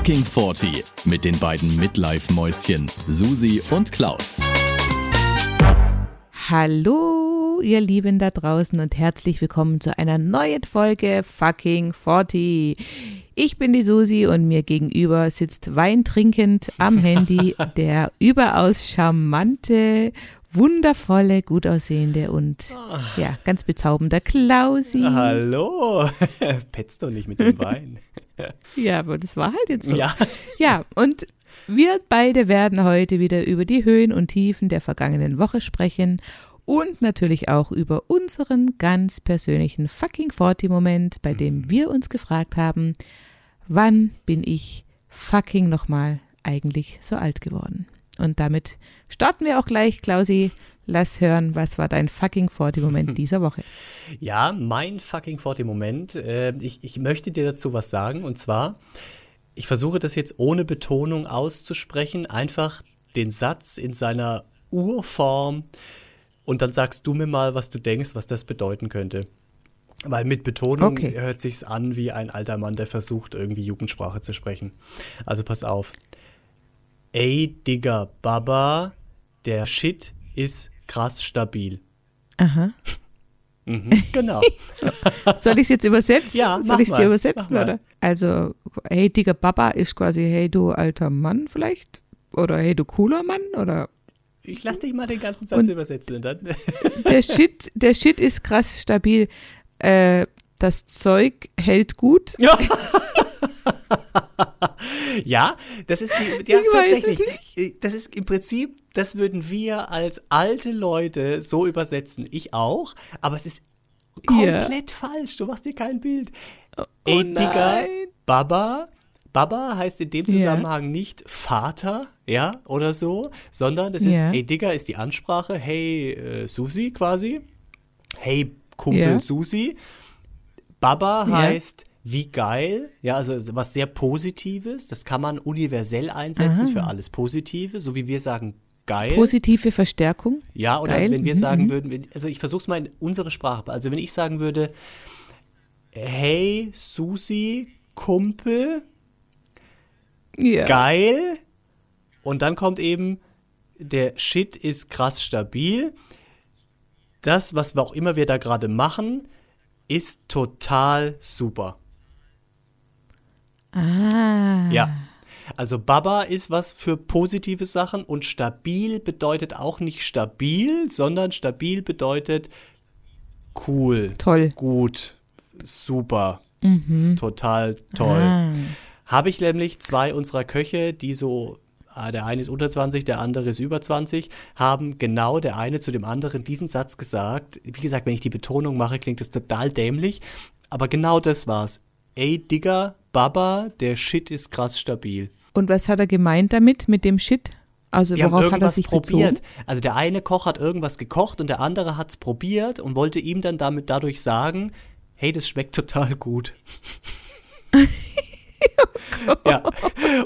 Fucking 40 mit den beiden Midlife-Mäuschen Susi und Klaus. Hallo, ihr Lieben da draußen und herzlich willkommen zu einer neuen Folge Fucking 40. Ich bin die Susi und mir gegenüber sitzt weintrinkend am Handy der überaus charmante, wundervolle, gut aussehende und ja, ganz bezaubernde Klausi. Hallo, petzt doch nicht mit dem Wein. Ja, aber das war halt jetzt so. Ja. Ja, und wir beide werden heute wieder über die Höhen und Tiefen der vergangenen Woche sprechen und natürlich auch über unseren ganz persönlichen fucking 40 Moment, bei dem wir uns gefragt haben, wann bin ich fucking nochmal eigentlich so alt geworden? Und damit starten wir auch gleich, Klausi. Lass hören, was war dein fucking 40 Moment dieser Woche? Ja, mein fucking 40 Moment. Äh, ich, ich möchte dir dazu was sagen und zwar, ich versuche das jetzt ohne Betonung auszusprechen, einfach den Satz in seiner Urform und dann sagst du mir mal, was du denkst, was das bedeuten könnte. Weil mit Betonung Okay. hört sich's an wie ein alter Mann, der versucht, irgendwie Jugendsprache zu sprechen. Also pass auf. Ey, Digga, Baba, der Shit ist krass stabil. Aha. Mhm, genau. Soll ich es jetzt übersetzen? Ja, Soll ich es dir übersetzen, oder? Also, hey, Digga Baba ist quasi, hey, du alter Mann vielleicht? Oder hey, du cooler Mann? Oder Ich lass dich mal den ganzen Satz Und- übersetzen. Dann der Shit, der Shit ist krass stabil. Äh, das Zeug hält gut. Ja. ja, das ist die, ja, Ich tatsächlich. Das ist im Prinzip, das würden wir als alte Leute so übersetzen. Ich auch, aber es ist komplett falsch. Du machst dir kein Bild. Oh Ey, Digga, nein. Baba. Baba heißt in dem. Zusammenhang nicht Vater, ja, oder so, sondern das ist, ey Digga ist die Ansprache, hey äh, Susi quasi, hey Kumpel Ja. Susi. Baba heißt wie geil, ja, also was sehr Positives, das kann man universell einsetzen Aha. für alles Positive, so wie wir sagen geil. Positive Verstärkung. Ja, oder Geil. wenn wir Mhm, sagen mhm. würden, also ich versuche es mal in unsere Sprache. Also wenn ich sagen würde, hey Susi, Kumpel, Ja. geil. Und dann kommt eben, der Shit ist krass stabil. Das, was wir auch immer wir da gerade machen, ist total super. Ah. Ja. Also Baba ist was für positive Sachen und stabil bedeutet auch nicht stabil, sondern stabil bedeutet cool, Toll. gut, super, total toll. Ah. Habe ich nämlich zwei unserer Köche, die so, ah, der eine ist unter 20, der andere ist über 20, haben genau der eine zu dem anderen diesen Satz gesagt. Wie gesagt, wenn ich die Betonung mache, klingt das total dämlich, aber genau das war's. Ey, Digga, Baba, der Shit ist krass stabil. Und was hat er gemeint damit, mit dem Shit? Also Die worauf hat er sich probiert. bezogen? Also der eine Koch hat irgendwas gekocht und der andere hat's probiert und wollte ihm dann damit dadurch sagen, hey, das schmeckt total gut. ja.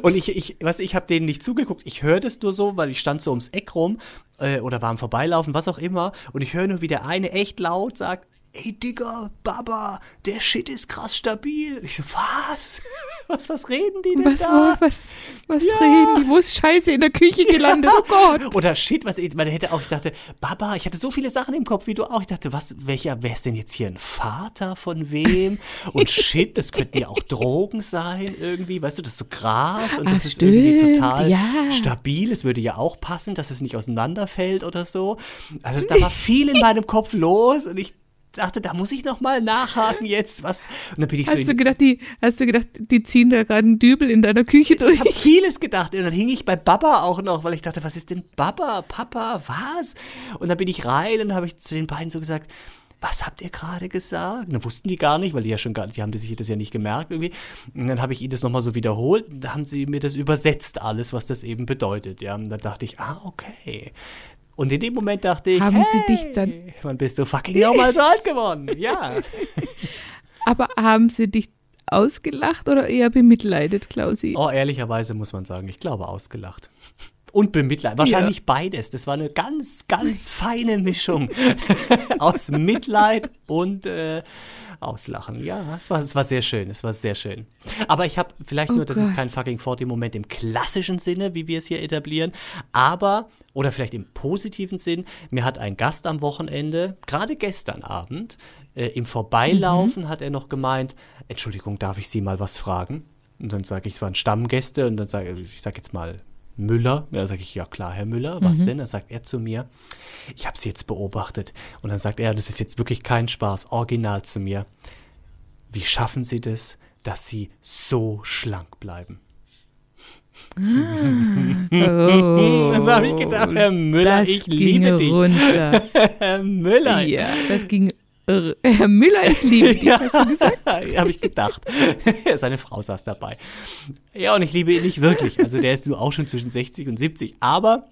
Und ich, ich, was, ich habe denen nicht zugeguckt. Ich höre das nur so, weil ich stand so ums Eck rum äh, oder war am Vorbeilaufen, was auch immer. Und ich höre nur, wie der eine echt laut sagt, ey Digga, Baba, der Shit ist krass stabil. Ich so, was? Was, was reden die denn Was, da? wo, was, was Ja. reden die? Wo ist Scheiße in der Küche gelandet? Oh Gott. Oder Shit, was ich, man hätte auch, ich dachte, Baba, ich hatte so viele Sachen im Kopf wie du auch. Ich dachte, was, welcher, wer ist denn jetzt hier ein Vater von wem? Und Shit, das könnten ja auch Drogen sein irgendwie, weißt du, das ist so Gras und Ach, das ist irgendwie stimmt, total ja. stabil. Es würde ja auch passen, dass es nicht auseinanderfällt oder so. Also da war viel in meinem Kopf los und ich dachte, da muss ich noch mal nachhaken jetzt, was. Und dann bin ich so Hast in, du gedacht, die, hast du gedacht, die ziehen da gerade einen Dübel in deiner Küche durch? Ich habe vieles gedacht. Und dann hing ich bei Baba auch noch, weil ich dachte, was ist denn Baba, Papa, was? Und dann bin ich rein und habe ich zu den beiden so gesagt, was habt ihr gerade gesagt? Und dann wussten die gar nicht, weil die ja schon gar, die haben das, sich das ja nicht gemerkt irgendwie. Und dann habe ich ihnen das nochmal so wiederholt. Und da haben sie mir das übersetzt, alles, was das eben bedeutet. Ja, und dann dachte ich, ah, okay. Und in dem Moment dachte ich, Haben sie hey, dich dann- wann bist du fucking nochmal so alt geworden? Ja. Aber haben sie dich ausgelacht oder eher bemitleidet, Klausi? Oh, ehrlicherweise muss man sagen, ich glaube ausgelacht. Und Bemitleid. Wahrscheinlich beides. Das war eine ganz, ganz feine Mischung aus Mitleid und äh, auslachen. Ja, es war, es war sehr schön, es war sehr schön. Aber ich habe vielleicht Oh nur, das ist kein fucking 40-Moment im klassischen Sinne, wie wir es hier etablieren, aber, oder vielleicht im positiven Sinn, mir hat ein Gast am Wochenende, gerade gestern Abend, äh, im Vorbeilaufen hat er noch gemeint, Entschuldigung, darf ich Sie mal was fragen? Und dann sage ich, es waren Stammgäste und dann sage ich, ich sage jetzt mal Müller. Ja, sage ich, ja klar, Herr Müller, was denn? Dann sagt er zu mir, ich habe Sie jetzt beobachtet. Und dann sagt er, das ist jetzt wirklich kein Spaß, original zu mir. Wie schaffen Sie das, dass Sie so schlank bleiben? Oh, Dann habe ich gedacht, Herr Müller, das ich ging liebe dich. Herr Müller. Ja, das ging. Herr Müller, ich liebe dich, hast du gesagt? habe ich gedacht. Seine Frau saß dabei. Ja, und ich liebe ihn nicht wirklich. Also der ist auch schon zwischen 60 und 70. Aber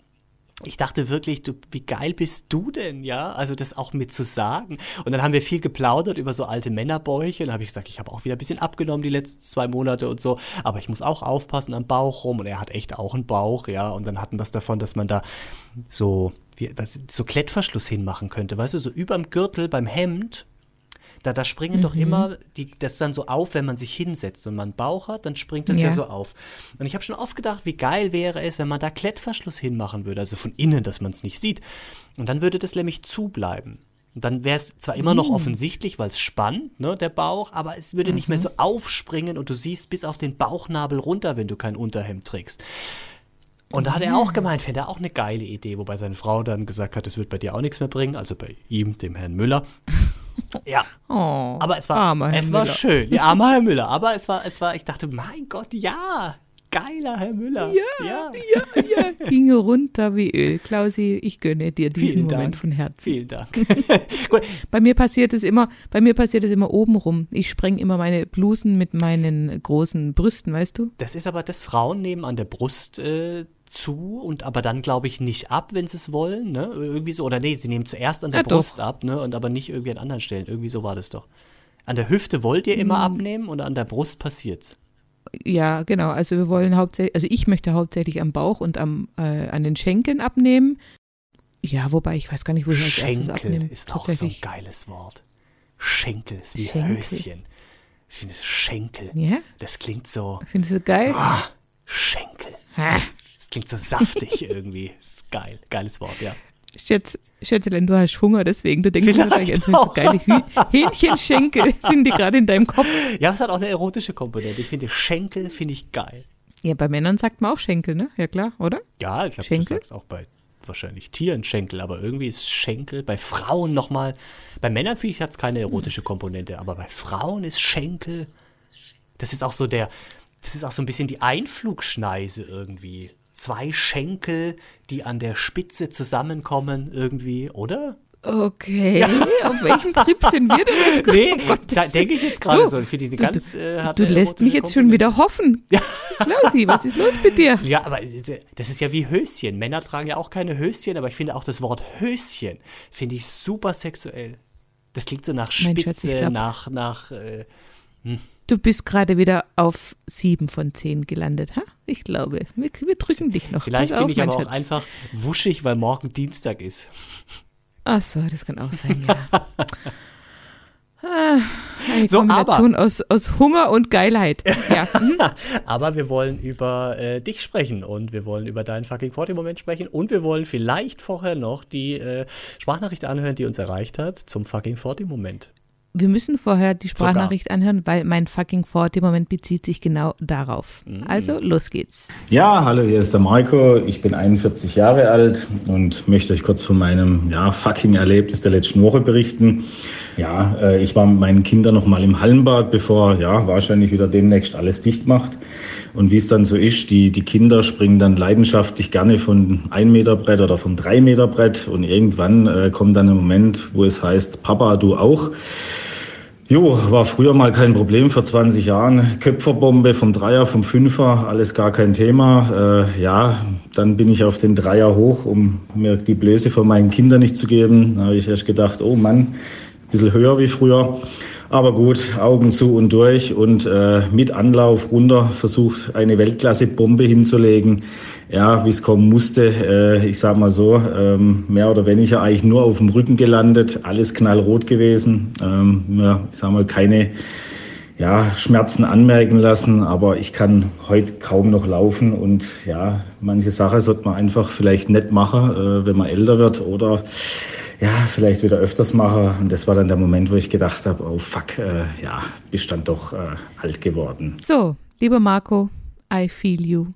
ich dachte wirklich, du, wie geil bist du denn, ja? Also das auch mit zu sagen. Und dann haben wir viel geplaudert über so alte Männerbäuche. Und dann habe ich gesagt, ich habe auch wieder ein bisschen abgenommen die letzten zwei Monate und so. Aber ich muss auch aufpassen am Bauch rum. Und er hat echt auch einen Bauch, ja. Und dann hatten wir es davon, dass man da so, wie, was, so Klettverschluss hinmachen könnte. Weißt du, so überm Gürtel beim Hemd. Da, da springen doch immer die, das dann so auf, wenn man sich hinsetzt und man einen Bauch hat, dann springt das ja, Ja. so auf. Und ich habe schon oft gedacht, wie geil wäre es, wenn man da Klettverschluss hinmachen würde, also von innen, dass man es nicht sieht. Und dann würde das nämlich zubleiben. Und dann wäre es zwar immer noch offensichtlich, weil es spannt, ne, der Bauch, aber es würde nicht mehr so aufspringen und du siehst bis auf den Bauchnabel runter, wenn du kein Unterhemd trägst. Und da hat er auch gemeint, fände er auch eine geile Idee, wobei seine Frau dann gesagt hat, es wird bei dir auch nichts mehr bringen, also bei ihm, dem Herrn Müller. Ja, Oh, aber es war, armer Herr es war Müller. schön. Ja, armer Herr Müller. Aber es war, es war, ich dachte, mein Gott, ja, geiler Herr Müller. Ja, ja. ja, ja, ging runter wie Öl. Klausi, ich gönne dir diesen Vielen Moment Dank. von Herzen. Vielen Dank. Bei mir passiert es immer, bei mir passiert es immer oben rum. Ich spreng immer meine Blusen mit meinen großen Brüsten, weißt du? das ist aber das Frauen nehmen an der Brust äh, zu und aber dann glaube ich nicht ab, wenn sie es wollen, ne? Irgendwie so oder nee, sie nehmen zuerst an der Ja, doch. Brust ab, ne? Und aber nicht irgendwie an anderen Stellen. Irgendwie so war das doch. An der Hüfte wollt ihr Mm. immer abnehmen und an der Brust passiert's. Ja, genau. Also wir wollen hauptsächlich, also ich möchte hauptsächlich am Bauch und am, äh, an den Schenkeln abnehmen. Ja, wobei ich weiß gar nicht, wo ich als erstes Schenkel abnehme. ist auch so ein geiles Wort. Schenkel ist wie Schenkel. Höschen. Ich finde es Schenkel. Ja, Das klingt so. findest du geil? Ah, Schenkel. Ha. Klingt so saftig irgendwie. Ist geil. Geiles Wort, ja. Schätz, Schätzelein, du hast Hunger, deswegen, du denkst Vielleicht wahrscheinlich an so geile Hü Hähnchenschenkel, sind die gerade in deinem Kopf. Ja, es hat auch eine erotische Komponente. Ich finde Schenkel finde ich geil. Ja, bei Männern sagt man auch Schenkel, ne? Ja klar, oder? Ja, ich glaube, du sagst auch bei wahrscheinlich Tieren Schenkel, aber irgendwie ist Schenkel bei Frauen nochmal. Bei Männern finde ich, hat es keine erotische Komponente, aber bei Frauen ist Schenkel. Das ist auch so der, das ist auch so ein bisschen die Einflugschneise irgendwie. Zwei Schenkel, die an der Spitze zusammenkommen irgendwie, oder? Okay, auf welchem Trip sind wir denn jetzt gerade? Nee, Gottes da denke ich jetzt gerade so. Ich du- ganz, du, äh, du lässt mich jetzt schon wieder hoffen. Klausi, was ist los mit dir? Ja, aber das ist ja wie Höschen. Männer tragen ja auch keine Höschen, aber ich finde auch das Wort Höschen finde ich super sexuell. Das klingt so nach Spitze, Schatz, glaub- nach, nach, äh, Du bist gerade wieder auf sieben von zehn gelandet, ha? Ich glaube, wir, wir drücken dich noch. vielleicht Pass bin auf, ich aber auch Schatz. einfach wuschig, weil morgen Dienstag ist. Ach so, das kann auch sein, ja. Ah, Eine So, aber- Kombination aus, aus Hunger und Geilheit. Ja. mhm. Aber wir wollen über äh, dich sprechen und wir wollen über deinen fucking 40-Moment sprechen und wir wollen vielleicht vorher noch die äh, Sprachnachricht anhören, die uns erreicht hat zum fucking 40-Moment. Wir müssen vorher die Sprachnachricht anhören, weil mein fucking 40-Moment bezieht sich genau darauf. Mhm. Also, los geht's. Ja, hallo, hier ist der Marco. Ich bin 41 Jahre alt und möchte euch kurz von meinem ja, fucking Erlebnis der letzten Woche berichten. Ja, äh, ich war mit meinen Kindern noch mal im Hallenbad, bevor ja wahrscheinlich wieder demnächst alles dicht macht. Und wie es dann so ist, die, die Kinder springen dann leidenschaftlich gerne von 1 Meter Brett oder vom 3 Meter Brett und irgendwann äh, kommt dann ein Moment, wo es heißt, Papa, du auch. Jo, war früher mal kein Problem vor 20 Jahren. Köpferbombe vom Dreier, vom Fünfer, alles gar kein Thema. Äh, ja, dann bin ich auf den Dreier hoch, um mir die Blöße von meinen Kindern nicht zu geben. Da habe ich erst gedacht, oh Mann, ein bisschen höher wie früher. Aber gut, Augen zu und durch und äh, mit Anlauf runter versucht, eine Weltklasse-Bombe hinzulegen. Ja, wie es kommen musste, äh, ich sag mal so, ähm, mehr oder weniger eigentlich nur auf dem Rücken gelandet, alles knallrot gewesen. Ähm, ja, ich sag mal, keine ja, Schmerzen anmerken lassen, aber ich kann heute kaum noch laufen und ja, manche Sachen sollte man einfach vielleicht nicht machen, äh, wenn man älter wird oder ja, vielleicht wieder öfters mache. Und das war dann der Moment, wo ich gedacht habe, oh fuck, äh, ja, bist dann doch äh, alt geworden. So, lieber Marco, I feel you.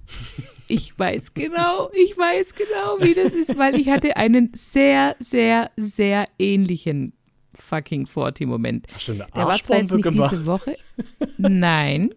Ich weiß genau, ich weiß genau, wie das ist, weil ich hatte einen sehr, sehr, sehr ähnlichen fucking 40-Moment. Hast du eine Der war zwar jetzt Arschbombe nicht gemacht? diese Woche. Nein.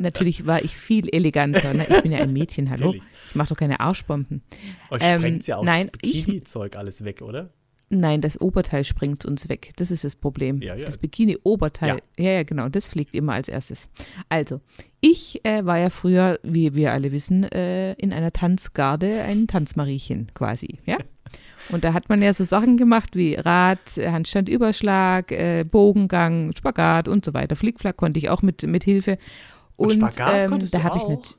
Natürlich war ich viel eleganter. Ne? Ich bin ja ein Mädchen, hallo. Natürlich. Ich mache doch keine Arschbomben. Euch Ähm, sprengt ja auch nein, das Bikini-Zeug alles weg, oder? Nein, das Oberteil springt uns weg. Das ist das Problem. Ja, ja. Das Bikini-Oberteil. Ja. ja, genau. Das fliegt immer als erstes. Also, ich äh, war ja früher, wie wir alle wissen, äh, in einer Tanzgarde ein Tanzmariechen quasi. Ja. Und da hat man ja so Sachen gemacht wie Rad, Handstandüberschlag, äh, Bogengang, Spagat und so weiter. Flickflack konnte ich auch mit, mit Hilfe. Und Und, Spagat ähm, konntest da du habe ich auch? nicht.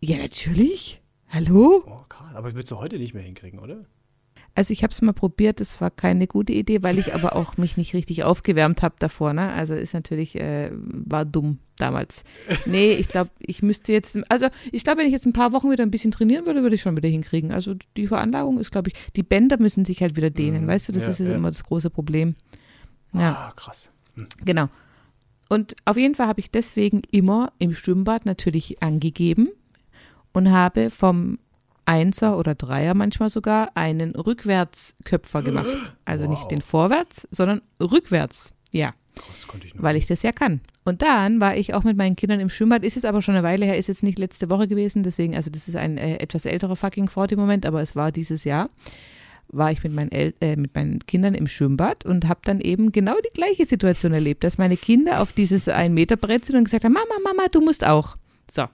Ja, natürlich. Hallo? Oh, krass. Aber das würdest du heute nicht mehr hinkriegen, oder? Also ich habe es mal probiert, das war keine gute Idee, weil ich aber auch mich nicht richtig aufgewärmt habe davor. Ne? Also ist natürlich, äh, war dumm damals. Nee, ich glaube, ich müsste jetzt, also ich glaube, wenn ich jetzt ein paar Wochen wieder ein bisschen trainieren würde, würde ich schon wieder hinkriegen. Also die Veranlagung ist, glaube ich, die Bänder müssen sich halt wieder dehnen, Mhm. weißt du, das Ja, ist ja immer das große Problem. Ja. Ah, krass. Genau. Und auf jeden Fall habe ich deswegen immer im Schwimmbad natürlich angegeben und habe vom Einser oder Dreier manchmal sogar einen Rückwärtsköpfer gemacht. Also Wow. nicht den Vorwärts, sondern rückwärts. Ja, Krass, konnte ich noch. weil ich das ja kann. Und dann war ich auch mit meinen Kindern im Schwimmbad. Ist es aber schon eine Weile her, ist jetzt nicht letzte Woche gewesen. Deswegen, also das ist ein äh, etwas älterer fucking 40-Moment, aber es war dieses Jahr war ich mit meinen, El äh, mit meinen Kindern im Schwimmbad und habe dann eben genau die gleiche Situation erlebt, dass meine Kinder auf dieses ein Meter Brett sind und gesagt haben, Mama, Mama, du musst auch. So.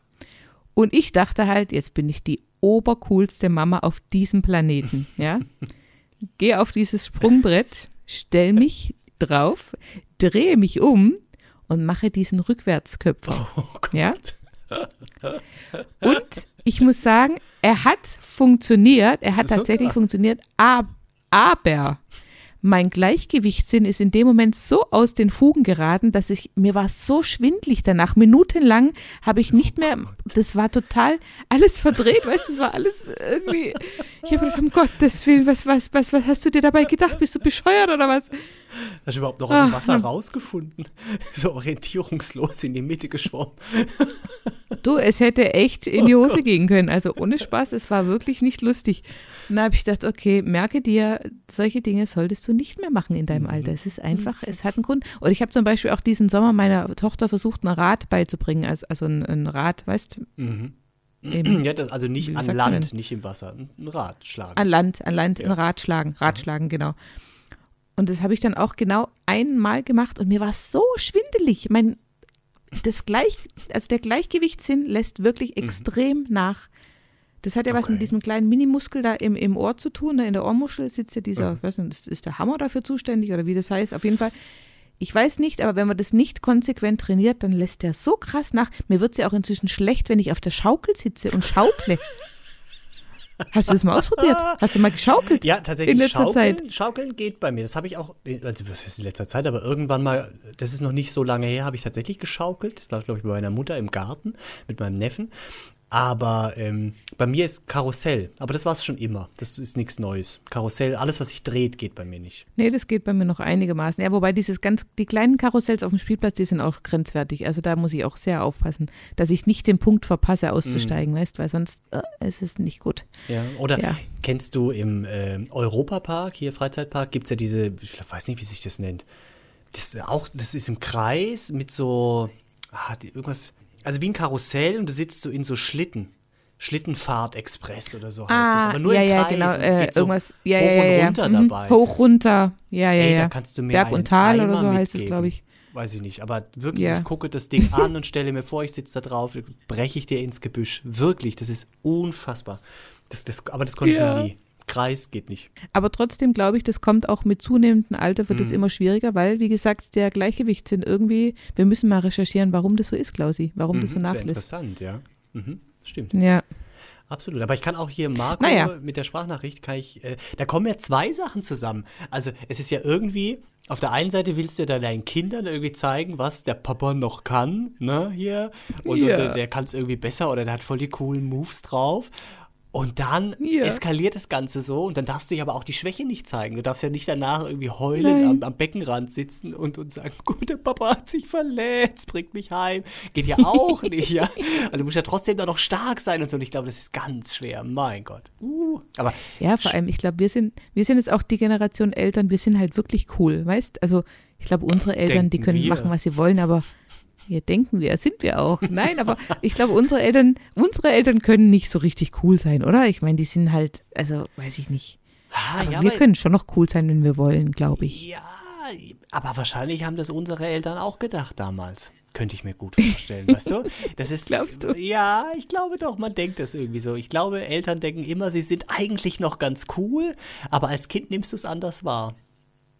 Und ich dachte halt, jetzt bin ich die obercoolste Mama auf diesem Planeten, ja. Gehe auf dieses Sprungbrett, stell mich drauf, drehe mich um und mache diesen Rückwärtsköpfer. Oh. Ja? Und ich muss sagen, er hat funktioniert, er hat tatsächlich super. funktioniert, ab- aber mein Gleichgewichtssinn ist in dem Moment so aus den Fugen geraten, dass ich, mir war so schwindlig danach. Minutenlang habe ich nicht mehr, das war total alles verdreht, weißt du, das war alles irgendwie, ich habe gedacht, um Gottes Willen, was, was, was, was hast du dir dabei gedacht? Bist du bescheuert oder was? Hast du überhaupt noch aus dem Ah, Wasser hm. rausgefunden? So orientierungslos in die Mitte geschwommen. Du, es hätte echt in die Hose gehen können. Also ohne Spaß, es war wirklich nicht lustig. Und da habe ich gedacht, okay, merke dir, solche Dinge solltest du nicht mehr machen in deinem Alter. Es ist einfach, es hat einen Grund. Und ich habe zum Beispiel auch diesen Sommer meiner Tochter versucht, ein Rad beizubringen. Also, also ein, ein Rad, weißt du, Mhm. Ja, das, also nicht an Land, nicht im Wasser. Ein Rad schlagen. an Land, an Land, Ja. ein Rad schlagen, Rad schlagen, genau. Und das habe ich dann auch genau einmal gemacht und mir war so schwindelig. Mein, das Gleich, also der Gleichgewichtssinn lässt wirklich extrem nach. Das hat ja was Okay. mit diesem kleinen Minimuskel da im, im Ohr zu tun. Ne? In der Ohrmuschel sitzt ja dieser, ich weiß nicht, ist, ist der Hammer dafür zuständig oder wie das heißt? Auf jeden Fall. Ich weiß nicht, aber wenn man das nicht konsequent trainiert, dann lässt der so krass nach. Mir wird es ja auch inzwischen schlecht, wenn ich auf der Schaukel sitze und schaukle. Hast du das mal ausprobiert? Hast du mal geschaukelt? Ja, tatsächlich. In letzter Schaukeln, Zeit. Schaukeln geht bei mir. Das habe ich auch, also das ist in letzter Zeit, aber irgendwann mal, das ist noch nicht so lange her, habe ich tatsächlich geschaukelt. Das war, glaube ich, bei meiner Mutter im Garten mit meinem Neffen. Aber ähm, bei mir ist Karussell. Aber das war es schon immer. Das ist nichts Neues. Karussell, alles, was sich dreht, geht bei mir nicht. Nee, das geht bei mir noch einigermaßen. Ja, wobei dieses ganz, die kleinen Karussells auf dem Spielplatz, die sind auch grenzwertig. Also da muss ich auch sehr aufpassen, dass ich nicht den Punkt verpasse, auszusteigen, weißt, weil sonst äh, ist es nicht gut. Ja, oder Ja. kennst du im ähm, Europapark, hier Freizeitpark, gibt es ja diese, ich weiß nicht, wie sich das nennt. Das, ist auch, das ist im Kreis mit so, ah, die, irgendwas, also wie ein Karussell und du sitzt so in so Schlitten. Schlittenfahrt-Express oder so heißt das. Aber nur Ah, ja, im ja, Kreis. genau. und es Äh, geht so irgendwas, ja, hoch ja, ja, und ja. runter Mhm. dabei. Hoch, runter. Ja, ja, Ey, ja. da kannst du mir Berg einen und Tal oder Eimer so heißt es, mitgeben. glaube ich. Weiß ich nicht, aber wirklich, Ja. ich gucke das Ding an und stelle mir vor, ich sitze da drauf, breche ich dir ins Gebüsch. Wirklich, das ist unfassbar. Das, das, aber das konnte Ja. ich noch nie. Kreis geht nicht. Aber trotzdem glaube ich, das kommt auch mit zunehmendem Alter, wird es Mhm. immer schwieriger, weil, wie gesagt, der Gleichgewichtssinn irgendwie, wir müssen mal recherchieren, warum das so ist, Klausi, warum das so Mhm, nachlässt. interessant, ja. Mhm, stimmt. Ja, Absolut. Aber ich kann auch hier Marco Naja. mit der Sprachnachricht, kann ich, äh, da kommen ja zwei Sachen zusammen. Also es ist ja irgendwie, auf der einen Seite willst du da deinen Kindern irgendwie zeigen, was der Papa noch kann, ne, hier. Und, Ja. und der, der kann es irgendwie besser oder der hat voll die coolen Moves drauf. Und dann Ja. eskaliert das Ganze so und dann darfst du ja aber auch die Schwäche nicht zeigen. Du darfst ja nicht danach irgendwie heulen am, am Beckenrand sitzen und, und sagen, gut, der Papa hat sich verletzt, bringt mich heim. Geht ja auch nicht, ja. Also du musst ja trotzdem da noch stark sein und so. Und ich glaube, das ist ganz schwer. Mein Gott. Uh. Aber ja, vor allem, ich glaube, wir sind, wir sind jetzt auch die Generation Eltern, wir sind halt wirklich cool, weißt? Also, ich glaube, unsere Eltern, die Denken können wir. machen, was sie wollen, aber ja, denken wir, sind wir auch. Nein, aber ich glaube, unsere Eltern, unsere Eltern können nicht so richtig cool sein, oder? Ich meine, die sind halt, also, weiß ich nicht. ah, Aber ja, wir aber- können schon noch cool sein, wenn wir wollen, glaube ich. Ja, aber wahrscheinlich haben das unsere Eltern auch gedacht damals. Könnte ich mir gut vorstellen, weißt du? Das ist, Glaubst du? Ja, ich glaube doch, man denkt das irgendwie so. Ich glaube, Eltern denken immer, sie sind eigentlich noch ganz cool, aber als Kind nimmst du es anders wahr.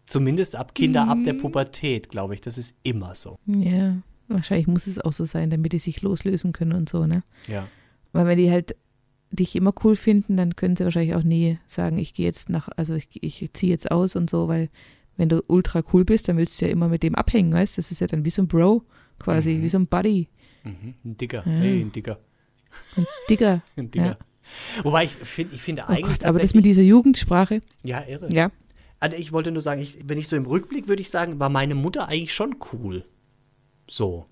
Zumindest ab Kinder ab der Mhm. Pubertät, glaube ich. Das ist immer so. Ja, wahrscheinlich muss es auch so sein, damit die sich loslösen können und so, ne? Ja. Weil wenn die halt dich immer cool finden, dann können sie wahrscheinlich auch nie sagen, ich gehe jetzt nach, also ich, ich ziehe jetzt aus und so, weil wenn du ultra cool bist, dann willst du ja immer mit dem abhängen, weißt du? Das ist ja dann wie so ein Bro quasi, Mhm. wie so ein Buddy, Mhm. Ein Dicker. Ja. Hey, ein Dicker. ein Digger. Ein Dicker. Wobei ich, find, ich finde Oh eigentlich Gott, aber das mit dieser Jugendsprache, ja, irre. ja. Also ich wollte nur sagen, ich, wenn ich so im Rückblick würde ich sagen, war meine Mutter eigentlich schon cool. So.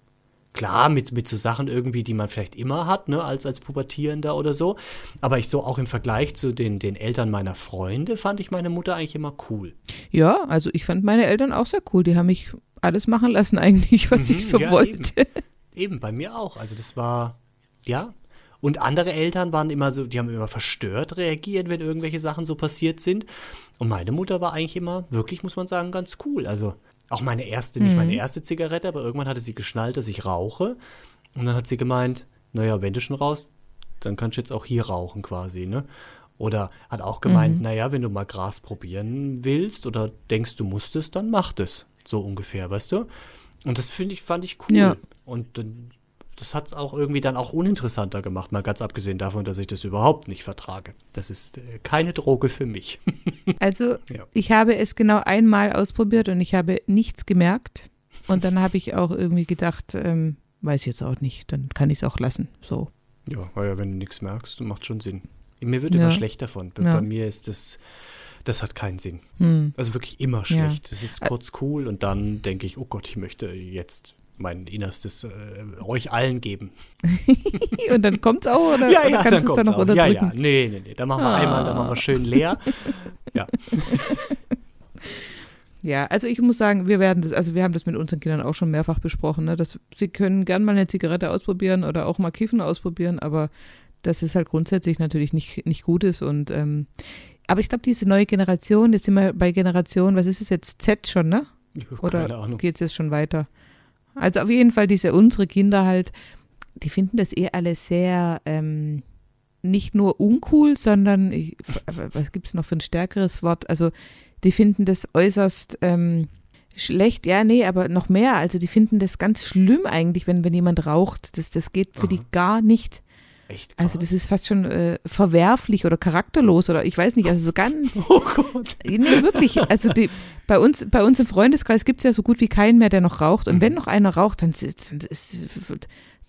Klar, mit, mit so Sachen irgendwie, die man vielleicht immer hat, ne, als, als Pubertierender oder so. Aber ich so auch im Vergleich zu den, den Eltern meiner Freunde fand ich meine Mutter eigentlich immer cool. Ja, also ich fand meine Eltern auch sehr cool. Die haben mich alles machen lassen eigentlich, was Mhm, ich so ja, wollte. Eben, bei mir auch. Also das war, ja. Und andere Eltern waren immer so, die haben immer verstört reagiert, wenn irgendwelche Sachen so passiert sind. Und meine Mutter war eigentlich immer, wirklich muss man sagen, ganz cool. Also auch meine erste, nicht meine erste Zigarette, aber irgendwann hatte sie geschnallt, dass ich rauche. Und dann hat sie gemeint, naja, wenn du schon rauchst, dann kannst du jetzt auch hier rauchen quasi, ne? Oder hat auch gemeint, naja, wenn du mal Gras probieren willst oder denkst, du musst es, dann mach das. So ungefähr, weißt du? Und das finde ich, fand ich cool. Ja. Und dann, das hat es auch irgendwie dann auch uninteressanter gemacht, mal ganz abgesehen davon, dass ich das überhaupt nicht vertrage. Das ist äh, keine Droge für mich. Also Ja. ich habe es genau einmal ausprobiert und ich habe nichts gemerkt. Und dann habe ich auch irgendwie gedacht, ähm, weiß ich jetzt auch nicht, dann kann ich es auch lassen. So. Ja, ja, wenn du nichts merkst, macht schon Sinn. Mir wird Ja. immer schlecht davon. Bei, Ja. bei mir ist das, das hat keinen Sinn. Hm. Also wirklich immer Ja. schlecht. Das ist kurz cool und dann denke ich, oh Gott, ich möchte jetzt mein Innerstes äh, euch allen geben. Und dann kommt es auch oder, oder kannst du es kommt's dann noch auch. Ja, unterdrücken? ja, nee, nee, nee. Dann machen wir Ah. einmal, dann machen wir schön leer. Ja. Ja, also ich muss sagen, wir werden das, also wir haben das mit unseren Kindern auch schon mehrfach besprochen, ne, dass sie können gern mal eine Zigarette ausprobieren oder auch mal Kiffen ausprobieren, aber dass es halt grundsätzlich natürlich nicht, nicht gut ist und ähm, aber ich glaube, diese neue Generation, jetzt sind wir bei Generation, was ist es jetzt, Z schon, ne? Keine Oder Ahnung. geht es jetzt schon weiter? Also auf jeden Fall diese unsere Kinder halt, die finden das eh alles sehr ähm, nicht nur uncool, sondern ich, was gibt es noch für ein stärkeres Wort? Also die finden das äußerst ähm, schlecht, ja, nee, aber noch mehr. Also die finden das ganz schlimm eigentlich, wenn, wenn jemand raucht. Das, das geht für die gar nicht. Echt krass. Also das ist fast schon äh, verwerflich oder charakterlos oder ich weiß nicht, also so ganz Oh Gott. Nee, wirklich. Also die, bei, uns, bei uns im Freundeskreis gibt es ja so gut wie keinen mehr, der noch raucht. Und wenn Mhm. noch einer raucht, dann, ist- dann ist,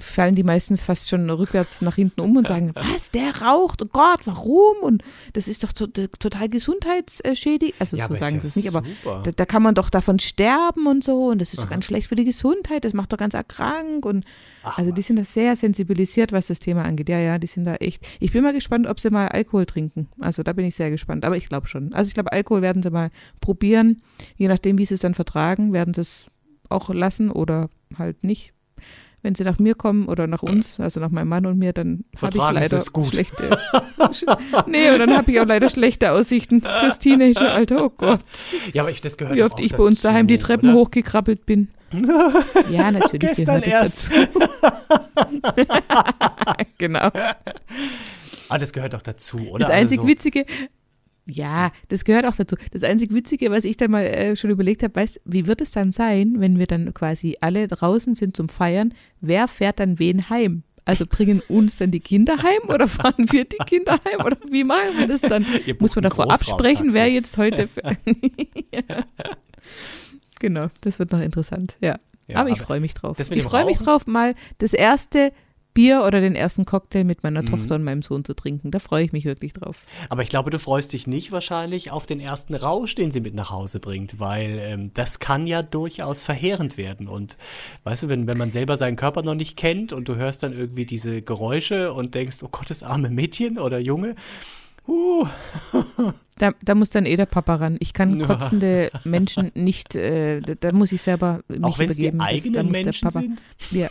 fallen die meistens fast schon rückwärts nach hinten um und sagen, was, der raucht? Oh Gott, warum? Und das ist doch to total gesundheitsschädigend. Also Ja, so sagen ja sie es nicht, aber da, da kann man doch davon sterben und so. Und das ist doch ganz schlecht für die Gesundheit. Das macht doch ganz arg krank. Und Ach, also die was. sind da sehr sensibilisiert, was das Thema angeht. Ja, ja, die sind da echt. Ich bin mal gespannt, ob sie mal Alkohol trinken. Also da bin ich sehr gespannt. Aber ich glaube schon. Also ich glaube, Alkohol werden sie mal probieren. Je nachdem, wie sie es dann vertragen, werden sie es auch lassen oder halt nicht. Wenn sie nach mir kommen oder nach uns, also nach meinem Mann und mir, dann habe ich leider schlechte. nee, und dann habe ich auch leider schlechte Aussichten fürs Teenageralter. Oh Gott, Ja, aber ich, das gehört wie oft ich bei uns dazu, daheim die Treppen oder? hochgekrabbelt bin. Ja, natürlich Gestern gehört erst. dazu. genau. Ah, das gehört doch dazu, oder? Das einzig also, Witzige, Ja, das gehört auch dazu. Das einzig Witzige, was ich dann mal äh, schon überlegt habe, weißt wie wird es dann sein, wenn wir dann quasi alle draußen sind zum Feiern? Wer fährt dann wen heim? Also bringen uns dann die Kinder heim oder fahren wir die Kinder heim oder wie machen wir das dann? Muss man davor absprechen, wer jetzt heute. ja. Genau, das wird noch interessant, ja. Ja, aber ich aber freue mich drauf. Ich freue mich drauf, mal das erste Bier oder den ersten Cocktail mit meiner Mhm. Tochter und meinem Sohn zu trinken. Da freue ich mich wirklich drauf. Aber ich glaube, du freust dich nicht wahrscheinlich auf den ersten Rausch, den sie mit nach Hause bringt, weil ähm, das kann ja durchaus verheerend werden. Und weißt du, wenn, wenn man selber seinen Körper noch nicht kennt und du hörst dann irgendwie diese Geräusche und denkst, oh Gott, das arme Mädchen oder Junge, uh, Da, da muss dann eh der Papa ran. Ich kann Ja. kotzende Menschen nicht, äh, da, da muss ich selber mich auch die übergeben. Das- da eigenen muss der Menschen Papa, sind. Ja,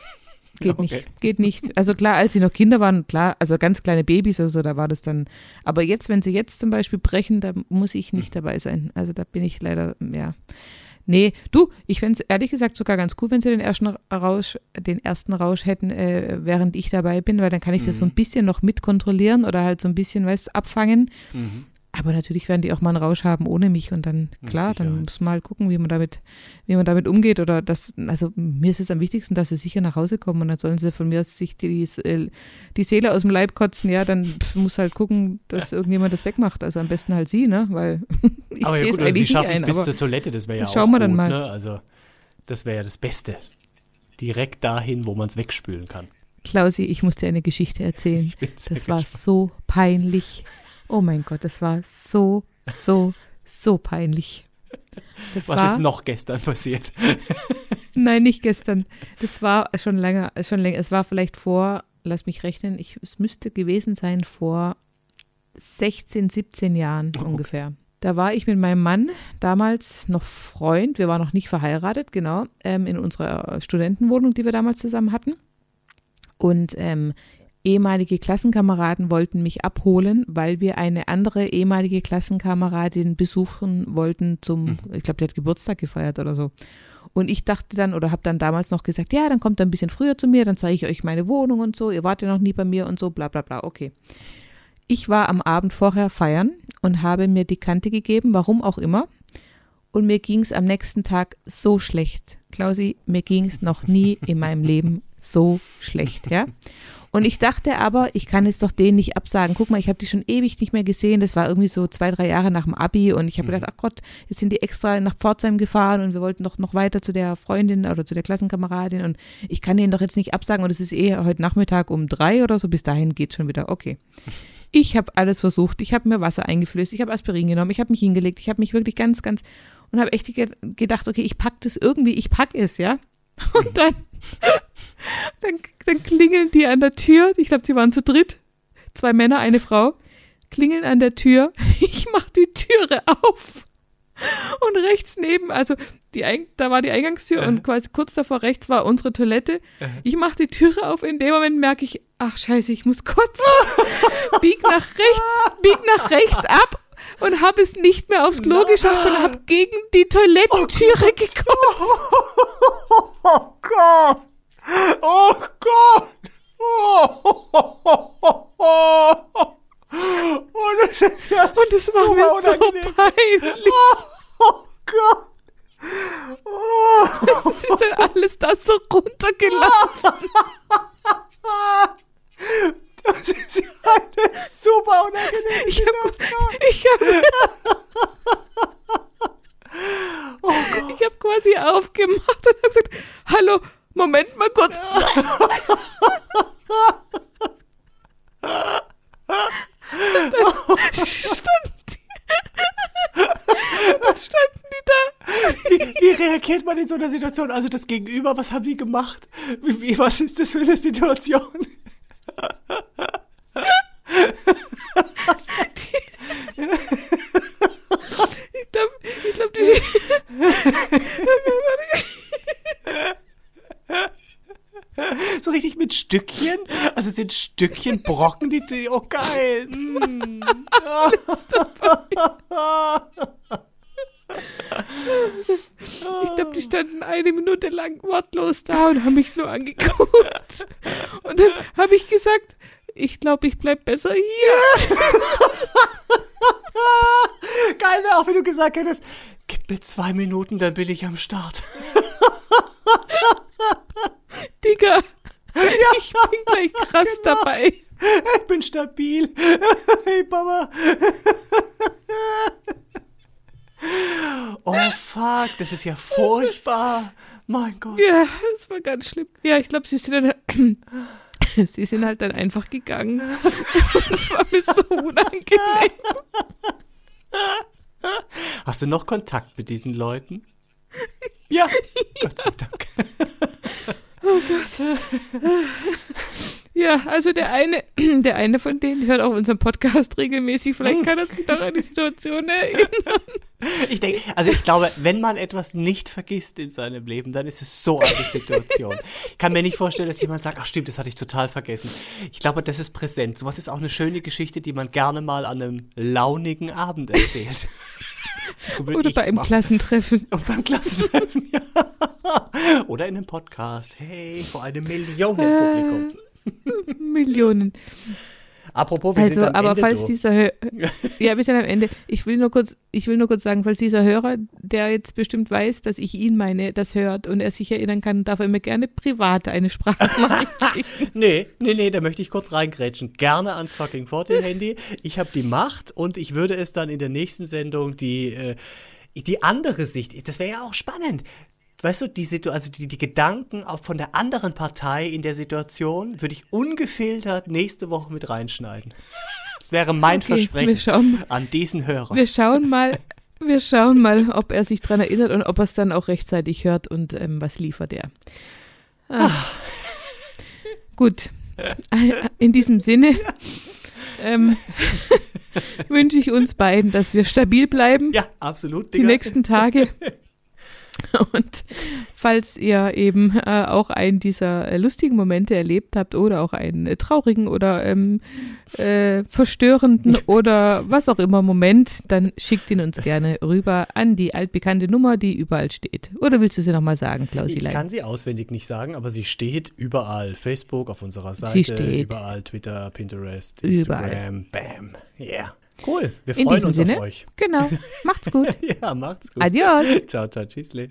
geht Okay. nicht, geht nicht. Also klar, als sie noch Kinder waren, klar, also ganz kleine Babys oder so, da war das dann. Aber jetzt, wenn sie jetzt zum Beispiel brechen, da muss ich Hm. nicht dabei sein. Also da bin ich leider, ja. Nee, du, ich fände es ehrlich gesagt sogar ganz cool, wenn sie den ersten Rausch, den ersten Rausch hätten, äh, während ich dabei bin, weil dann kann ich das Mhm. so ein bisschen noch mitkontrollieren oder halt so ein bisschen, weißt abfangen. Mhm. Aber natürlich werden die auch mal einen Rausch haben ohne mich und dann, klar, dann muss man halt gucken, wie man damit, wie man damit umgeht oder das, also mir ist es am wichtigsten, dass sie sicher nach Hause kommen und dann sollen sie von mir aus sich die, die, die Seele aus dem Leib kotzen, ja, dann muss halt gucken, dass irgendjemand das wegmacht, also am besten halt sie, ne, weil ich aber sehe ja es gut, also sie schaffen es bis zur Toilette, das wäre ja das auch schauen wir dann mal. Ne? Also das wäre ja das Beste. Direkt dahin, wo man es wegspülen kann. Klausi, ich muss dir eine Geschichte erzählen. Das war gespannt. so peinlich. Oh mein Gott, das war so, so, so peinlich. Das Was war, ist noch gestern passiert? Nein, nicht gestern. Das war schon länger, schon länger. Es war vielleicht vor, lass mich rechnen, ich, es müsste gewesen sein vor 16, 17 Jahren Oh. ungefähr. Da war ich mit meinem Mann, damals noch Freund, wir waren noch nicht verheiratet, genau, ähm, in unserer Studentenwohnung, die wir damals zusammen hatten. Und ähm, ehemalige Klassenkameraden wollten mich abholen, weil wir eine andere ehemalige Klassenkameradin besuchen wollten zum, ich glaube, die hat Geburtstag gefeiert oder so. Und ich dachte dann oder habe dann damals noch gesagt, ja, dann kommt er ein bisschen früher zu mir, dann zeige ich euch meine Wohnung und so, ihr wart ja noch nie bei mir und so, bla bla bla, okay. Ich war am Abend vorher feiern und habe mir die Kante gegeben, warum auch immer. Und mir ging es am nächsten Tag so schlecht. Klausi, mir ging es noch nie in meinem Leben so schlecht, ja. Und ich dachte aber, ich kann jetzt doch den nicht absagen. Guck mal, ich habe die schon ewig nicht mehr gesehen. Das war irgendwie so zwei, drei Jahre nach dem Abi. Und ich habe gedacht, ach Gott, jetzt sind die extra nach Pforzheim gefahren und wir wollten doch noch weiter zu der Freundin oder zu der Klassenkameradin. Und ich kann den doch jetzt nicht absagen. Und es ist eh heute Nachmittag um drei oder so. Bis dahin geht's schon wieder. Okay. Ich habe alles versucht. Ich habe mir Wasser eingeflößt. Ich habe Aspirin genommen. Ich habe mich hingelegt. Ich habe mich wirklich ganz, ganz und habe echt ge gedacht, okay, ich pack das irgendwie. Ich pack es, ja. Und dann, dann, dann klingeln die an der Tür. Ich glaube, sie waren zu dritt. Zwei Männer, eine Frau. Klingeln an der Tür. Ich mache die Türe auf. Und rechts neben, also die, da war die Eingangstür und quasi kurz davor rechts war unsere Toilette. Ich mache die Türe auf. In dem Moment merke ich, ach scheiße, ich muss kotzen. bieg nach rechts, bieg nach rechts ab und habe es nicht mehr aufs Klo geschafft und habe gegen die Toilettentüre gekotzt. Oh Gott! Oh Gott! Oh, oh das ist ja Und es war mir so unangenehm. peinlich. Oh Gott! Oh. Es ist dann alles da so runtergelaufen. Das ist ja eine super unangenehme Ich habe ich hab, ich hab quasi aufgemacht und habe gesagt, hallo, Moment mal kurz. Und dann standen die, dann standen die da. Wie, wie reagiert man in so einer Situation? Also das Gegenüber, was haben die gemacht? Wie, was ist das für eine Situation? Ich glaube, ich glaub, die. So richtig mit Stückchen? Also sind Stückchen Brocken, die, die oh geil. Mm. Ich glaube, die standen eine Minute lang wortlos da und haben mich nur angeguckt. Und dann habe ich gesagt, ich glaube, ich bleib besser hier. Geil wäre auch, wenn du gesagt hättest, gib mir zwei Minuten, dann bin ich am Start. Digga, ich bin gleich krass genau. dabei. Ich bin stabil. Hey, Papa. Oh, fuck, das ist ja furchtbar. Mein Gott. Ja, das war ganz schlimm. Ja, ich glaube, sie sind dann. Sie sind halt dann einfach gegangen. Das war mir so unangenehm. Hast du noch Kontakt mit diesen Leuten? Ja, Gott sei Dank. Ja, also der eine, der eine von denen hört auch unseren Podcast regelmäßig. Vielleicht kann er sich noch an die Situation erinnern. Ich denke, also ich glaube, wenn man etwas nicht vergisst in seinem Leben, dann ist es so eine Situation. Ich kann mir nicht vorstellen, dass jemand sagt, ach stimmt, das hatte ich total vergessen. Ich glaube, das ist präsent. Sowas ist auch eine schöne Geschichte, die man gerne mal an einem launigen Abend erzählt. So Oder bei einem machen. Klassentreffen. Und beim Klassentreffen, ja. Oder in einem Podcast. Hey, vor einem Millionenpublikum. Millionen. Apropos, wir Also, sind am aber Ende falls durch. dieser Hö Ja, wir sind am Ende. Ich will nur kurz, ich will nur kurz sagen, falls dieser Hörer, der jetzt bestimmt weiß, dass ich ihn meine, das hört und er sich erinnern kann, darf er mir gerne privat eine Sprachnachricht schicken. Nee, nee, nee, da möchte ich kurz reingrätschen. Gerne ans fucking Fortin-Handy. Ich habe die Macht und ich würde es dann in der nächsten Sendung die, äh, die andere Sicht, das wäre ja auch spannend. Weißt du, die, Situ also die, die Gedanken auch von der anderen Partei in der Situation würde ich ungefiltert nächste Woche mit reinschneiden. Das wäre mein Okay, wir Versprechen schauen, an diesen Hörer. wir schauen mal, wir schauen mal, ob er sich dran erinnert und ob er es dann auch rechtzeitig hört und ähm, was liefert er. Ah. Gut. In diesem Sinne ähm, wünsche ich uns beiden, dass wir stabil bleiben. Ja, absolut. die Digga. nächsten Tage. Und falls ihr eben äh, auch einen dieser äh, lustigen Momente erlebt habt oder auch einen äh, traurigen oder ähm, äh, verstörenden oder was auch immer Moment, dann schickt ihn uns gerne rüber an die altbekannte Nummer, die überall steht. Oder willst du sie nochmal sagen, Ich Klausilein? kann sie auswendig nicht sagen, aber sie steht überall. Facebook, auf unserer Seite, überall, Twitter, Pinterest, Überall. Instagram, bam. Yeah. Cool. Wir freuen uns Sinne. auf euch. Genau. Macht's gut. Ja, macht's gut. Adios. Ciao, ciao, tschüssle.